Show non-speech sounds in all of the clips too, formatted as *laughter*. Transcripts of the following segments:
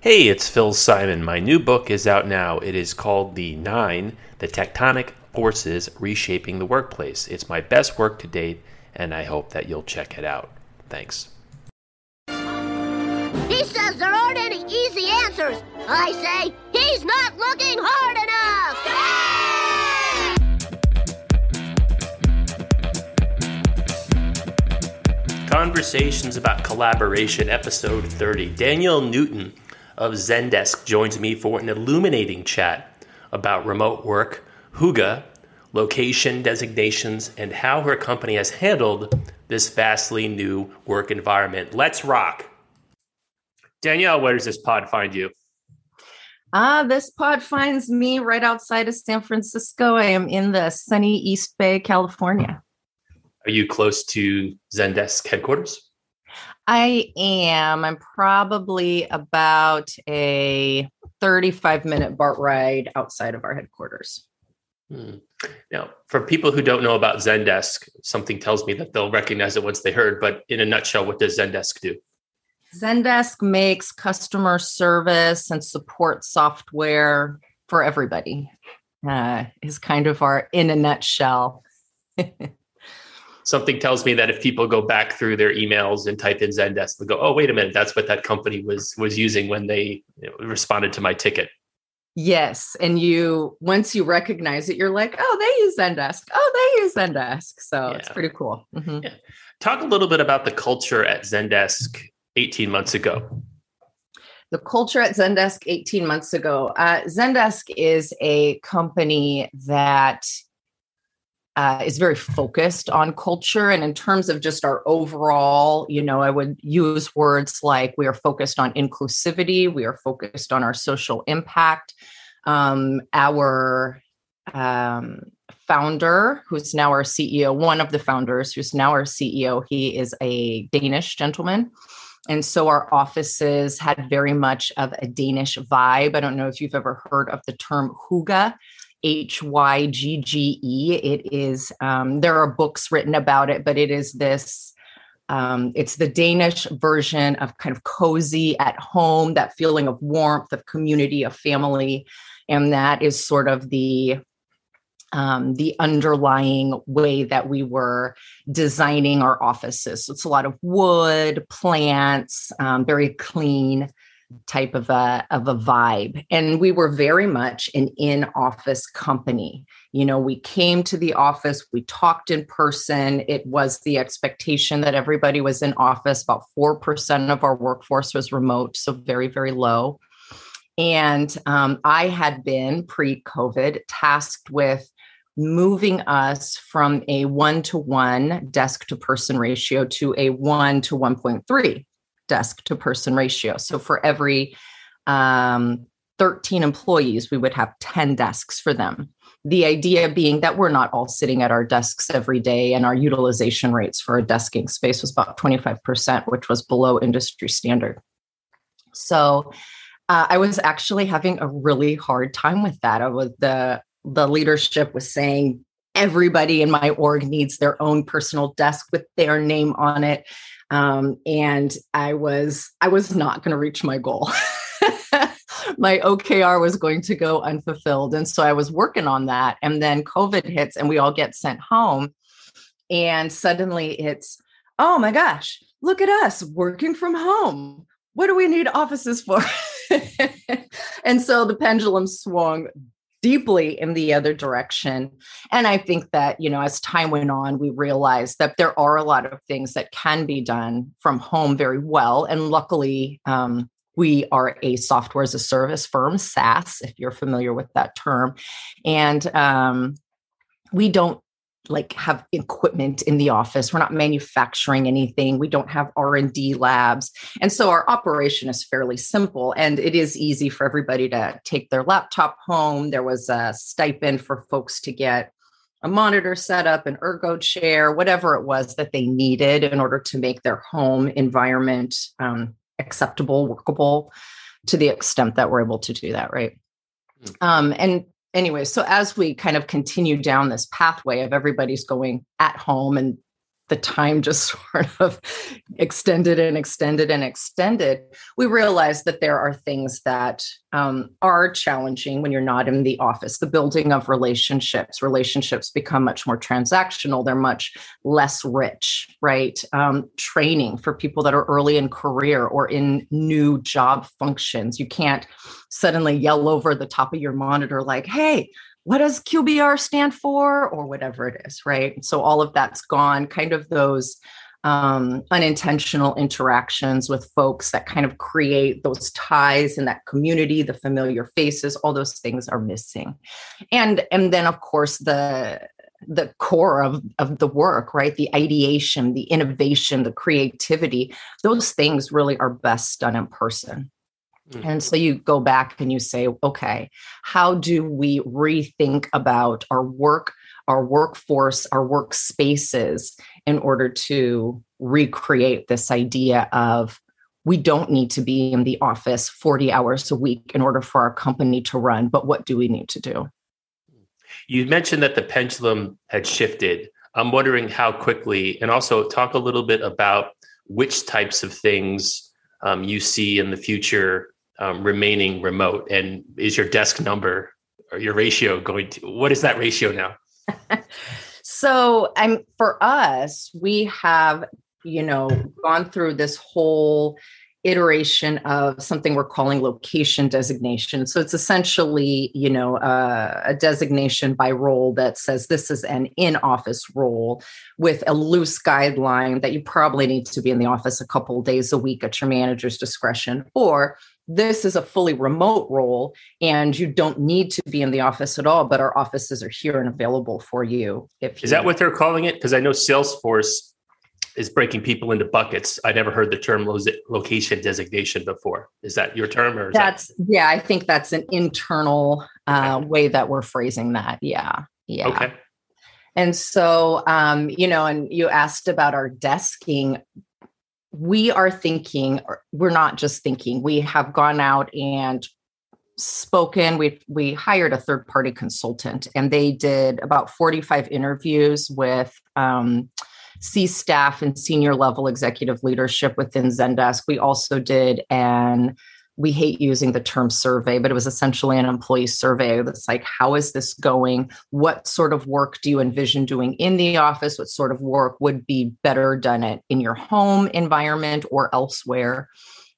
Hey, it's Phil Simon. My new book is out now. It is called The Nine The Tectonic Forces Reshaping the Workplace. It's my best work to date, and I hope that you'll check it out. Thanks. He says there aren't any easy answers. I say he's not looking hard enough. Conversations about Collaboration, Episode 30. Danielle Newton of Zendesk joins me for an illuminating chat about remote work, hygge, location designations, and how her company has handled this vastly new work environment. Let's rock. Danielle, where does this pod find you? Ah, uh, this pod finds me right outside of San Francisco. I am in the sunny East Bay, California. Are you close to Zendesk headquarters? I am. I'm probably about a 35 minute BART ride outside of our headquarters. Hmm. Now, for people who don't know about Zendesk, something tells me that they'll recognize it once they heard. But in a nutshell, what does Zendesk do? Zendesk makes customer service and support software for everybody. Uh, is kind of our in a nutshell. *laughs* something tells me that if people go back through their emails and type in Zendesk, they'll go, "Oh, wait a minute, that's what that company was was using when they you know, responded to my ticket." Yes, and you once you recognize it, you're like, "Oh, they use Zendesk. Oh, they use Zendesk." So yeah. it's pretty cool. Mm-hmm. Yeah. Talk a little bit about the culture at Zendesk 18 months ago. The culture at Zendesk 18 months ago. Uh, Zendesk is a company that uh, is very focused on culture. And in terms of just our overall, you know, I would use words like we are focused on inclusivity, we are focused on our social impact. Um, our um, founder, who's now our CEO, one of the founders, who's now our CEO, he is a Danish gentleman. And so our offices had very much of a Danish vibe. I don't know if you've ever heard of the term hygge. H Y G G E. It is, um, there are books written about it, but it is this, um, it's the Danish version of kind of cozy at home, that feeling of warmth, of community, of family. And that is sort of the, um, the underlying way that we were designing our offices. So it's a lot of wood, plants, um, very clean type of a of a vibe. And we were very much an in office company. You know we came to the office we talked in person. It was the expectation that everybody was in office. About 4% of our workforce was remote so very very low. And um, i had been pre-covid tasked with moving us from a one to one desk to person ratio to a one to 1.3 desk to person ratio. So for every um, 13 employees, we would have 10 desks for them. The idea being that we're not all sitting at our desks every day, and our utilization rates for a desking space was about 25%, which was below industry standard. So uh, I was actually having a really hard time with that. I was the the leadership was saying everybody in my org needs their own personal desk with their name on it. Um, and i was i was not going to reach my goal. *laughs* My okr was going to go unfulfilled and so i was working on that. And then covid hits and we all get sent home and suddenly it's oh my gosh look at us working from home. What do we need offices for? *laughs* And so the pendulum swung deeply in the other direction. And I think that, you know, as time went on, we realized that there are a lot of things that can be done from home very well. And luckily, um, we are a software as a service firm, SaaS, if you're familiar with that term. And um, we don't like have equipment in the office. We're not manufacturing anything. We don't have r&d labs. And so our operation is fairly simple and it is easy for everybody to take their laptop home. There was a stipend for folks to get a monitor set up an ergo chair whatever it was that they needed in order to make their home environment um, acceptable workable to the extent that we're able to do that right? Hmm. um, and anyway, so as we kind of continue down this pathway of everybody's going at home and the time just *laughs* sort of extended and extended and extended, we realized that there are things that um, are challenging when you're not in the office. The building of relationships, relationships become much more transactional. They're much less rich, right? Um, training for people that are early in career or in new job functions. You can't suddenly yell over the top of your monitor like, "Hey, what does QBR stand for or whatever it is, right? So all of that's gone, kind of those um, unintentional interactions with folks that kind of create those ties in that community, the familiar faces, all those things are missing. And and then of course the the core of, of the work, right? The ideation, the innovation, the creativity, those things really are best done in person. Mm-hmm. And so you go back and you say, okay, how do we rethink about our work, our workforce, our workspaces in order to recreate this idea of we don't need to be in the office 40 hours a week in order for our company to run, but what do we need to do? You mentioned that the pendulum had shifted. I'm wondering how quickly, and also talk a little bit about which types of things um, you see in the future um, remaining remote? And is your desk number or your ratio going to what is that ratio now? *laughs* so I'm for us, we have, you know, gone through this whole iteration of something we're calling location designation. So it's essentially, you know, uh, a designation by role that says this is an in-office role with a loose guideline that you probably need to be in the office a couple days a week at your manager's discretion, or this is a fully remote role and you don't need to be in the office at all but our offices are here and available for you if you is that what they're calling it? Because i know salesforce is breaking people into buckets. I never heard the term lo- location designation before. Is that your term or that's that- yeah i think that's an internal uh, okay. way that we're phrasing that. Yeah. Yeah. Okay. And so um, you know and you asked about our desking we are thinking we're not just thinking we have gone out and spoken. We we hired a third party consultant and they did about 45 interviews with um, c staff and senior level executive leadership within zendesk. We also did an we hate using the term survey, but it was essentially an employee survey that's like, how is this going? What sort of work do you envision doing in the office? What sort of work would be better done at in your home environment or elsewhere?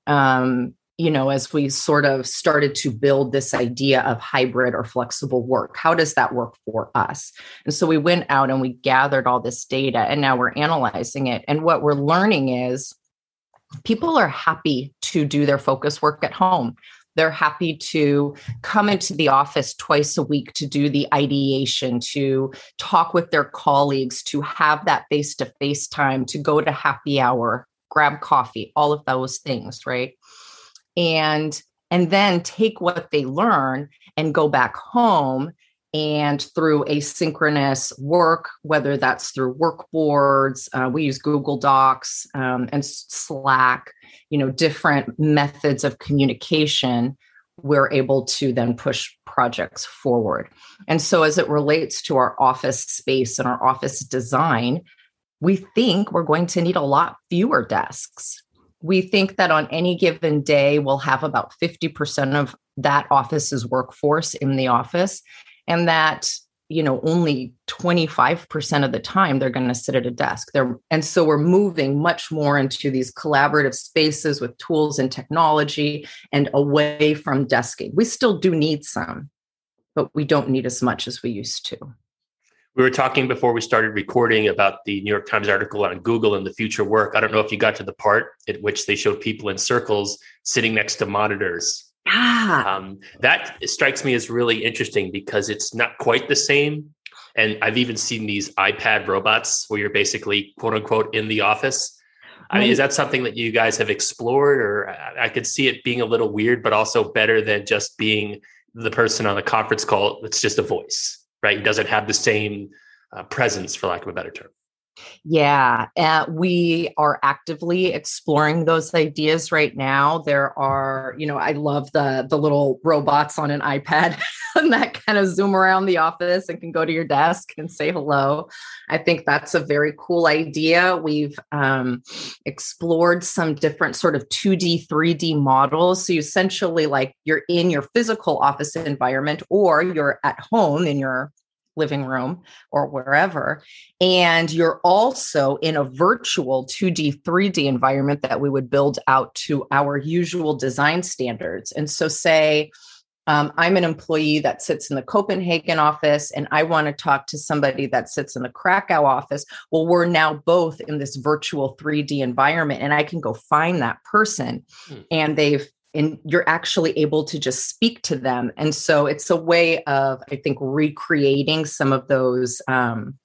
Um, you know, as we sort of started to build this idea of hybrid or flexible work, how does that work for us? And so we went out and we gathered all this data and now we're analyzing it. And what we're learning is people are happy to do their focus work at home. They're happy to come into the office twice a week to do the ideation, to talk with their colleagues, to have that face to face time, to go to happy hour, grab coffee, all of those things, right? And and then take what they learn and go back home and through asynchronous work, whether that's through work boards, uh, we use Google Docs um, and Slack, you know, different methods of communication, we're able to then push projects forward. And so, as it relates to our office space and our office design, we think we're going to need a lot fewer desks. We think that on any given day, we'll have about 50% of that office's workforce in the office and that you know only 25% of the time they're going to sit at a desk. There and so we're moving much more into these collaborative spaces with tools and technology and away from desking. We still do need some but we don't need as much as we used to. We were talking before we started recording about the New York Times article on Google and the future work. I don't know if you got to the part at which they showed people in circles sitting next to monitors Ah. Um, that strikes me as really interesting because it's not quite the same. And I've even seen these iPad robots where you're basically quote unquote in the office. I mean, is that something that you guys have explored, or I could see it being a little weird, but also better than just being the person on the conference call It's just a voice, right? It doesn't have the same uh, presence, for lack of a better term. Yeah, uh, we are actively exploring those ideas right now. There are, you know, I love the the little robots on an iPad *laughs* that kind of zoom around the office and can go to your desk and say hello. I think that's a very cool idea. We've um, explored some different sort of 2D, 3D models. So you essentially like you're in your physical office environment or you're at home in your living room or wherever. And you're also in a virtual 2D, 3D environment that we would build out to our usual design standards. And so, say, um, I'm an employee that sits in the Copenhagen office and I want to talk to somebody that sits in the Krakow office. Well, we're now both in this virtual 3D environment and I can go find that person hmm. and they've and you're actually able to just speak to them. And so it's a way of, I think, recreating some of those um,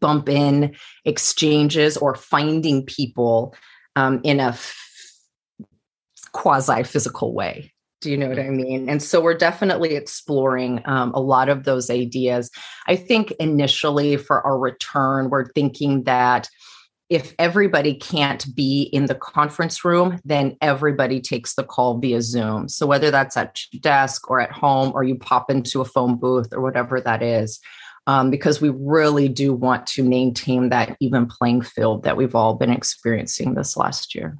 bump in exchanges or finding people um, in a f- quasi physical way. Do you know what I mean? And so we're definitely exploring um, a lot of those ideas. I think initially for our return, we're thinking that if everybody can't be in the conference room, then everybody takes the call via Zoom. So whether that's at desk or at home, or you pop into a phone booth or whatever that is, um, because we really do want to maintain that even playing field that we've all been experiencing this last year.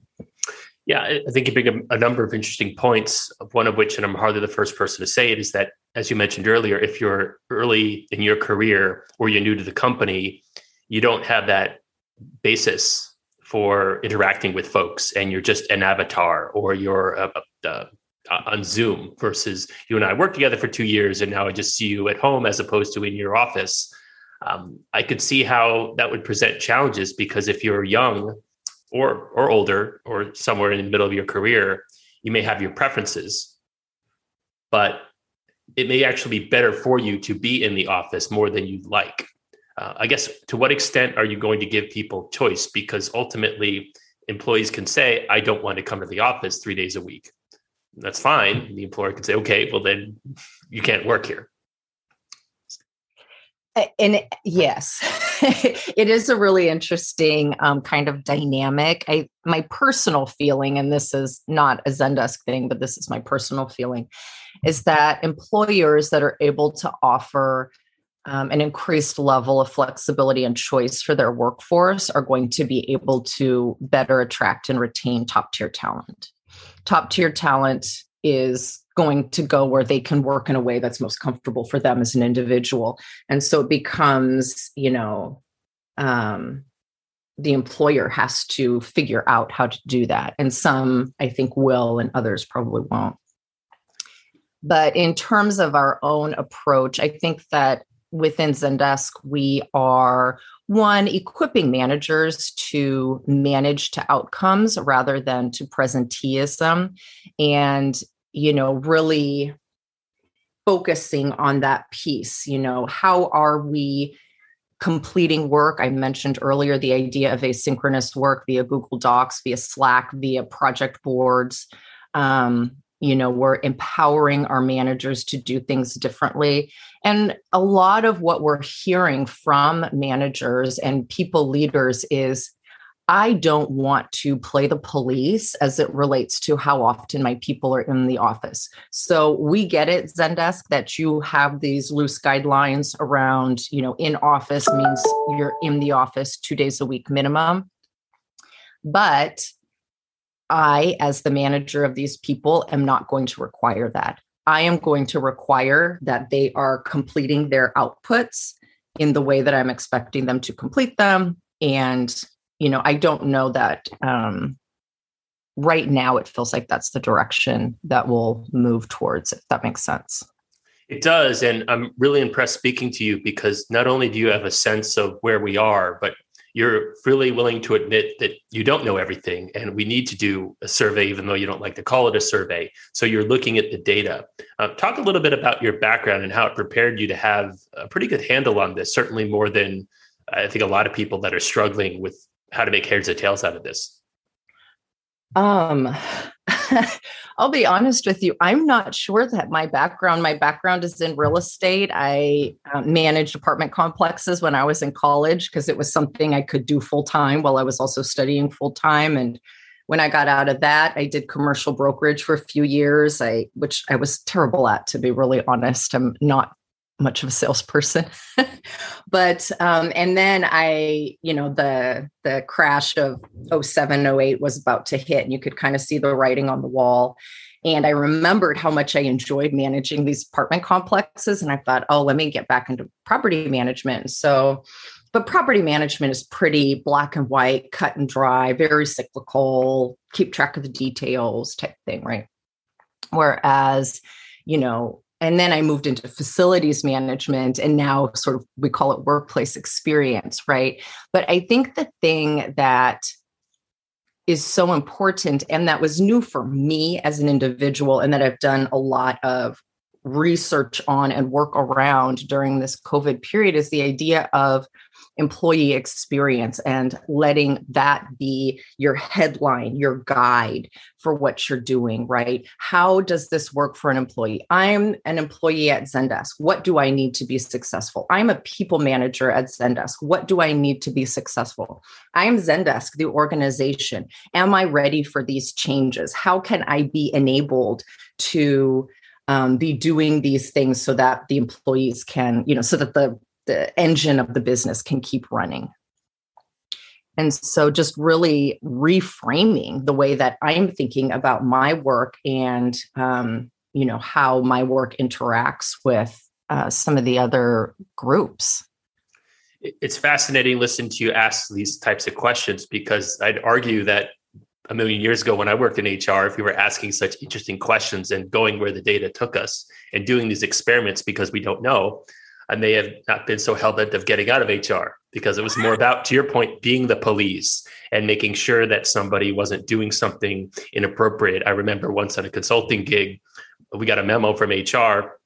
Yeah, I think you bring a, a number of interesting points. One of which, and I'm hardly the first person to say it, is that as you mentioned earlier, if you're early in your career or you're new to the company, you don't have that basis for interacting with folks and you're just an avatar or you're on Zoom versus you and I worked together for two years and now I just see you at home as opposed to in your office. Um, I could see how that would present challenges because if you're young or or older or somewhere in the middle of your career, you may have your preferences, but it may actually be better for you to be in the office more than you'd like uh, I guess to what extent are you going to give people choice? Because ultimately, employees can say, I don't want to come to the office three days a week. That's fine. The employer can say, okay, well, then you can't work here. And yes, *laughs* it is a really interesting um, kind of dynamic. I my personal feeling, and this is not a Zendesk thing, but this is my personal feeling, is that employers that are able to offer um, an increased level of flexibility and choice for their workforce are going to be able to better attract and retain top tier talent. Top tier talent is going to go where they can work in a way that's most comfortable for them as an individual. And so it becomes, you know, um, the employer has to figure out how to do that. And some, I think, will, and others probably won't. But in terms of our own approach, I think that within Zendesk, we are one equipping managers to manage to outcomes rather than to presenteeism and you know really focusing on that piece you know how are we completing work? I mentioned earlier the idea of asynchronous work via google docs via slack via project boards um, you know we're empowering our managers to do things differently and a lot of what we're hearing from managers and people leaders is I don't want to play the police as it relates to how often my people are in the office. So we get it, Zendesk, that you have these loose guidelines around, you know, in office means you're in the office two days a week minimum. But I, as the manager of these people, am not going to require that. I am going to require that they are completing their outputs in the way that I'm expecting them to complete them. And, you know, I don't know that um, right now it feels like that's the direction that we'll move towards, if that makes sense. It does. And I'm really impressed speaking to you because not only do you have a sense of where we are, but you're really willing to admit that you don't know everything and we need to do a survey even though you don't like to call it a survey. So you're looking at the data. Uh, talk a little bit about your background and how it prepared you to have a pretty good handle on this certainly more than i think a lot of people that are struggling with how to make heads or tails out of this. Um I'll be honest with you. I'm not sure that my background, my background is in real estate. I uh, managed apartment complexes when I was in college because it was something I could do full time while I was also studying full time. And when I got out of that, I did commercial brokerage for a few years. I which I was terrible at, to be really honest. I'm not much of a salesperson *laughs* but um and then i you know the the crash of 07 08 was about to hit and you could kind of see the writing on the wall and I remembered how much I enjoyed managing these apartment complexes. And I thought, oh, let me get back into property management. So, but property management is pretty black and white, cut and dry, very cyclical, keep track of the details type thing, right? Whereas, you know, and then I moved into facilities management and now sort of we call it workplace experience, right? But I think the thing that is so important and that was new for me as an individual and that I've done a lot of research on and work around during this covid period is the idea of employee experience and letting that be your headline, your guide for what you're doing, right? How does this work for an employee? I'm an employee at Zendesk. What do I need to be successful? I'm a people manager at Zendesk. What do I need to be successful? I am Zendesk, the organization. Am I ready for these changes? How can I be enabled to um, be doing these things so that the employees can, you know, so that the the engine of the business can keep running. And so just really reframing the way that I'm thinking about my work and um, you know how my work interacts with uh, some of the other groups. It's fascinating listening to you ask these types of questions because I'd argue that a million years ago when I worked in HR, if we were asking such interesting questions and going where the data took us and doing these experiments because we don't know, I may have not been so hell bent of getting out of HR because it was more about, to your point, being the police and making sure that somebody wasn't doing something inappropriate. I remember once on a consulting gig, we got a memo from HR,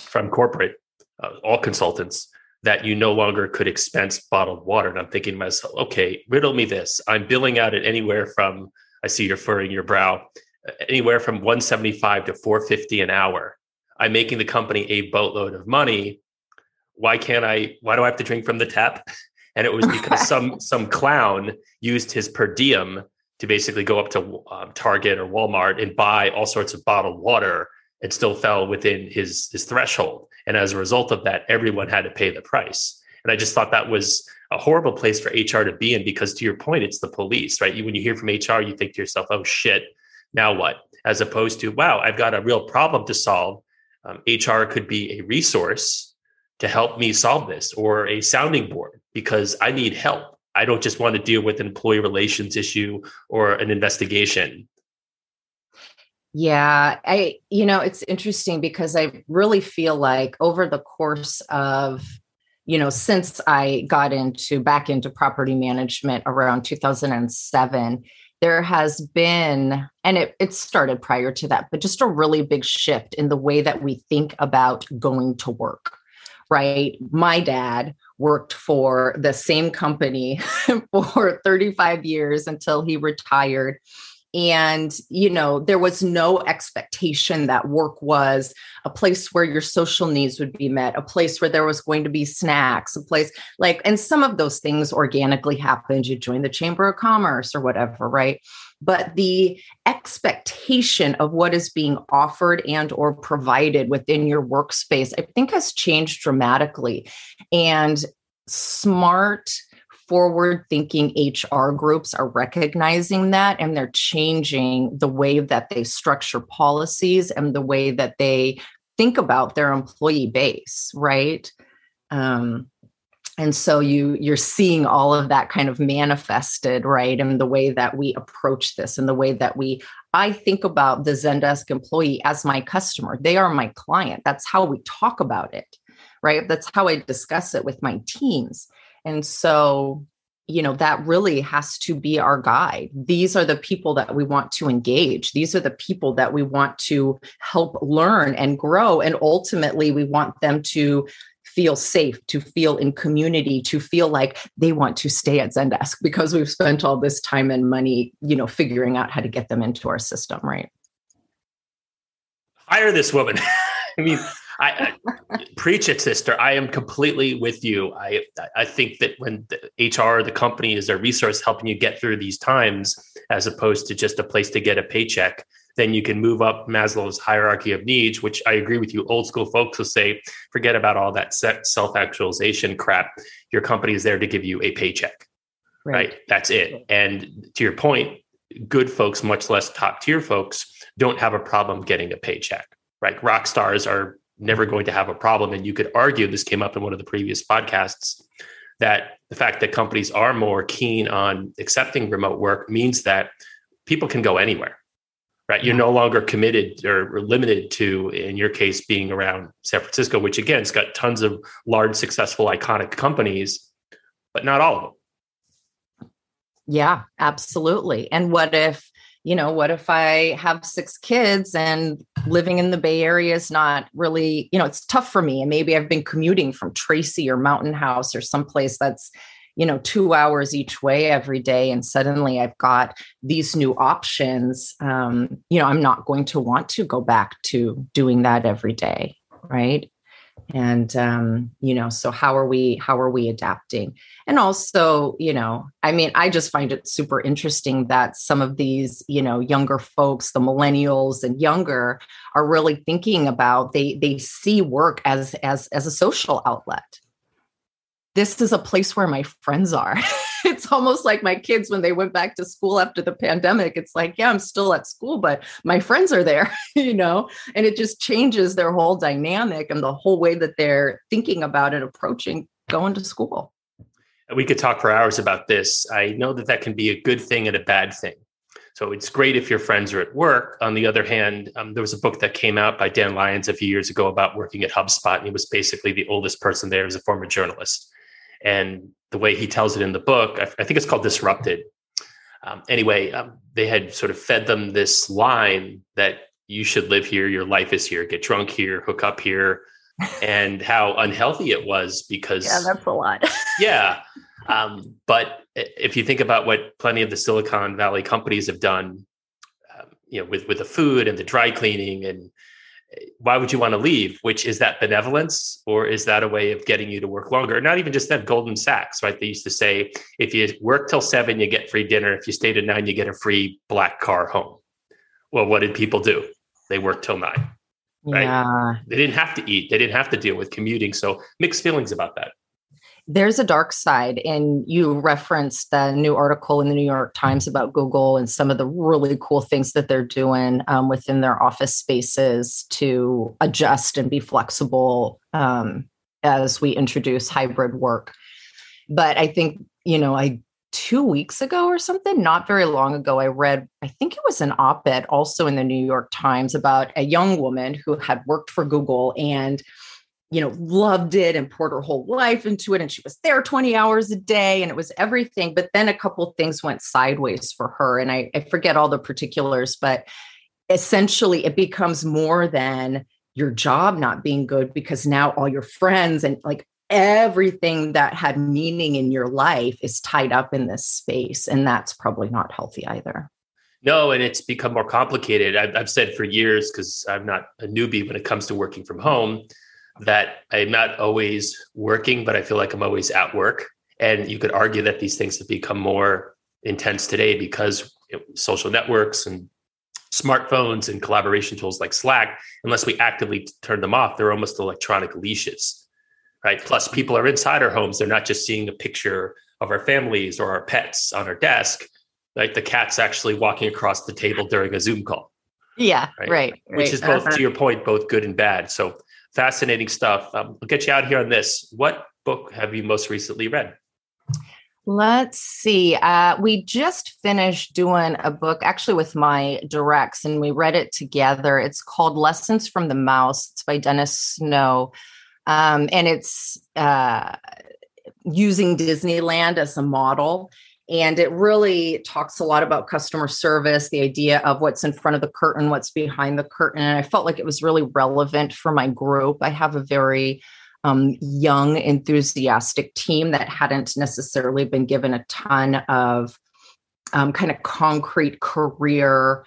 from corporate, uh, all consultants, that you no longer could expense bottled water. And I'm thinking to myself, okay, riddle me this. I'm billing out at anywhere from, I see you're furrowing your brow, anywhere from 175 to 450 an hour. I'm making the company a boatload of money why can't I? Why do I have to drink from the tap? *laughs* And it was because some some clown used his per diem to basically go up to um, Target or Walmart and buy all sorts of bottled water and still fell within his his threshold. And as a result of that, everyone had to pay the price. And I just thought that was a horrible place for HR to be in because, to your point, it's the police, right? You, when you hear from HR, you think to yourself, "Oh shit, now what?" As opposed to, "Wow, I've got a real problem to solve." Um, HR could be a resource to help me solve this or a sounding board because I need help. I don't just want to deal with an employee relations issue or an investigation. Yeah, I you know, it's interesting because I really feel like over the course of you know, since I got into back into property management around 2007, there has been, and it, it started prior to that, but just a really big shift in the way that we think about going to work right? My dad worked for the same company *laughs* for 35 years until he retired. And, you know, there was no expectation that work was a place where your social needs would be met, a place where there was going to be snacks, a place like, and some of those things organically happened. You join the Chamber of Commerce or whatever, right? But the expectation of what is being offered and or provided within your workspace i think has changed dramatically. And smart forward thinking hr groups are recognizing that and they're changing the way that they structure policies and the way that they think about their employee base right? Um, and so you you're seeing all of that kind of manifested right in the way that we approach this and the way that we i think about the zendesk employee as my customer. They are my client. That's how we talk about it right? That's how i discuss it with my teams. And so you know that really has to be our guide. These are the people that we want to engage. These are the people that we want to help learn and grow. And ultimately we want them to feel safe, to feel in community, to feel like they want to stay at Zendesk because we've spent all this time and money, you know, figuring out how to get them into our system, right? Hire this woman. *laughs* I mean, I, I preach it, sister. I am completely with you. I I think that when the HR, the company, is a resource helping you get through these times, as opposed to just a place to get a paycheck, then you can move up Maslow's hierarchy of needs. Which I agree with you. Old school folks will say, forget about all that self actualization crap. Your company is there to give you a paycheck, right? right? That's it. And to your point, good folks, much less top tier folks, don't have a problem getting a paycheck right? Rock stars are never mm-hmm. going to have a problem. And you could argue this came up in one of the previous podcasts that the fact that companies are more keen on accepting remote work means that people can go anywhere right? You're no longer committed or limited to in your case being around san francisco which again it's got tons of large successful iconic companies but not all of them. Yeah absolutely. And what if you know, what if I have six kids and living in the Bay Area is not really, you know, it's tough for me. And maybe I've been commuting from Tracy or Mountain House or someplace that's, you know, two hours each way every day. And suddenly I've got these new options. Um, you know, I'm not going to want to go back to doing that every day. Right and um, you know so how are we how are we adapting and also you know i mean i just find it super interesting that some of these you know younger folks the millennials and younger are really thinking about they they see work as as as a social outlet this is a place where my friends are. *laughs* it's almost like my kids when they went back to school after the pandemic. It's like, yeah, I'm still at school, but my friends are there, *laughs* you know, and it just changes their whole dynamic and the whole way that they're thinking about it, approaching going to school. We could talk for hours about this. I know that that can be a good thing and a bad thing. So it's great if your friends are at work. On the other hand, um, there was a book that came out by Dan Lyons a few years ago about working at HubSpot, and he was basically the oldest person there as a former journalist and the way he tells it in the book, I, I think it's called Disrupted. Um, anyway, um, they had sort of fed them this line that you should live here, your life is here, get drunk here, hook up here, *laughs* and how unhealthy it was because yeah, that's a lot. *laughs* yeah, um, but if you think about what plenty of the Silicon Valley companies have done, um, you know, with with the food and the dry cleaning and why would you want to leave? Which is that benevolence or is that a way of getting you to work longer? Not even just that Goldman Sachs, right? They used to say if you work till seven, you get free dinner. If you stay to nine, you get a free black car home. Well, what did people do? They worked till nine. Right. Yeah. They didn't have to eat. They didn't have to deal with commuting. So mixed feelings about that there's a dark side and you referenced the new article in the new york times about google and some of the really cool things that they're doing um, within their office spaces to adjust and be flexible um, as we introduce hybrid work. But i think you know i two weeks ago or something not very long ago i read i think it was an op-ed also in the new york times about a young woman who had worked for google and you know, loved it and poured her whole life into it. And she was there 20 hours a day and it was everything. But then a couple things went sideways for her. And I, I forget all the particulars, but essentially it becomes more than your job not being good because now all your friends and like everything that had meaning in your life is tied up in this space. And that's probably not healthy either. No, and it's become more complicated. I've, I've said for years, because I'm not a newbie when it comes to working from home that I'm not always working, but I feel like I'm always at work. And you could argue that these things have become more intense today because social networks and smartphones and collaboration tools like Slack, unless we actively turn them off, they're almost electronic leashes, right? Plus, people are inside our homes. They're not just seeing a picture of our families or our pets on our desk. Like the cat's actually walking across the table during a Zoom call. Yeah, right. right Which right. is both, uh-huh. to your point, both good and bad. So fascinating stuff. Um, we'll get you out here on this. What book have you most recently read? Let's see. Uh, we just finished doing a book actually with my directs, and we read it together. It's called Lessons from the Mouse. It's by Dennis Snow. Um, and it's uh, using Disneyland as a model. And it really talks a lot about customer service, the idea of what's in front of the curtain, what's behind the curtain. And I felt like it was really relevant for my group. I have a very um, young, enthusiastic team that hadn't necessarily been given a ton of um, kind of concrete career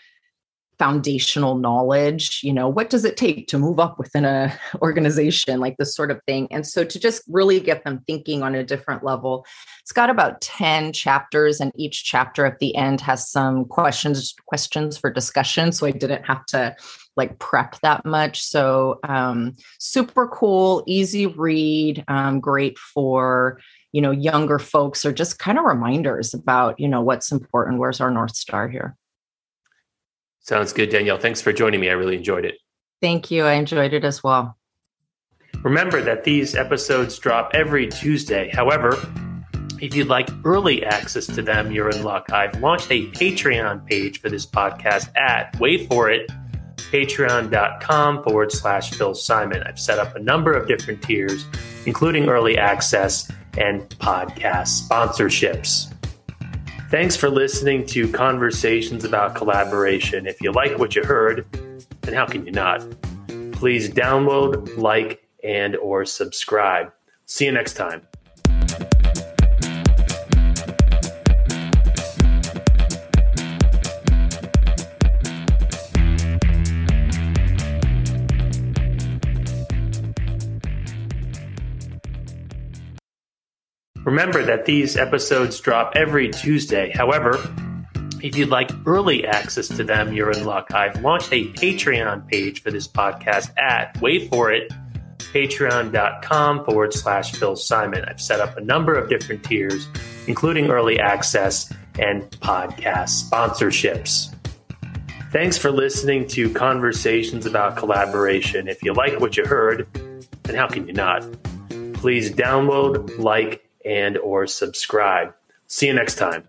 foundational knowledge you know what does it take to move up within a *laughs* organization like this sort of thing. And so to just really get them thinking on a different level it's got about 10 chapters and each chapter at the end has some questions questions for discussion. So i didn't have to like prep that much. So um, super cool easy read um, great for you know younger folks or just kind of reminders about you know what's important where's our north star here Sounds good, Danielle. Thanks for joining me. I really enjoyed it. Thank you. I enjoyed it as well. Remember that these episodes drop every Tuesday. However, if you'd like early access to them, you're in luck. I've launched a Patreon page for this podcast at, wait for it, patreon.com forward slash Phil Simon. I've set up a number of different tiers, including early access and podcast sponsorships. Thanks for listening to Conversations about Collaboration. If you like what you heard, then how can you not? Please download, like, and or subscribe. See you next time. Remember that these episodes drop every Tuesday. However, if you'd like early access to them, you're in luck. I've launched a Patreon page for this podcast at, wait for it, patreon.com forward slash Phil Simon. I've set up a number of different tiers, including early access and podcast sponsorships. Thanks for listening to Conversations about Collaboration. If you like what you heard, then how can you not? Please download, like, and or subscribe. See you next time.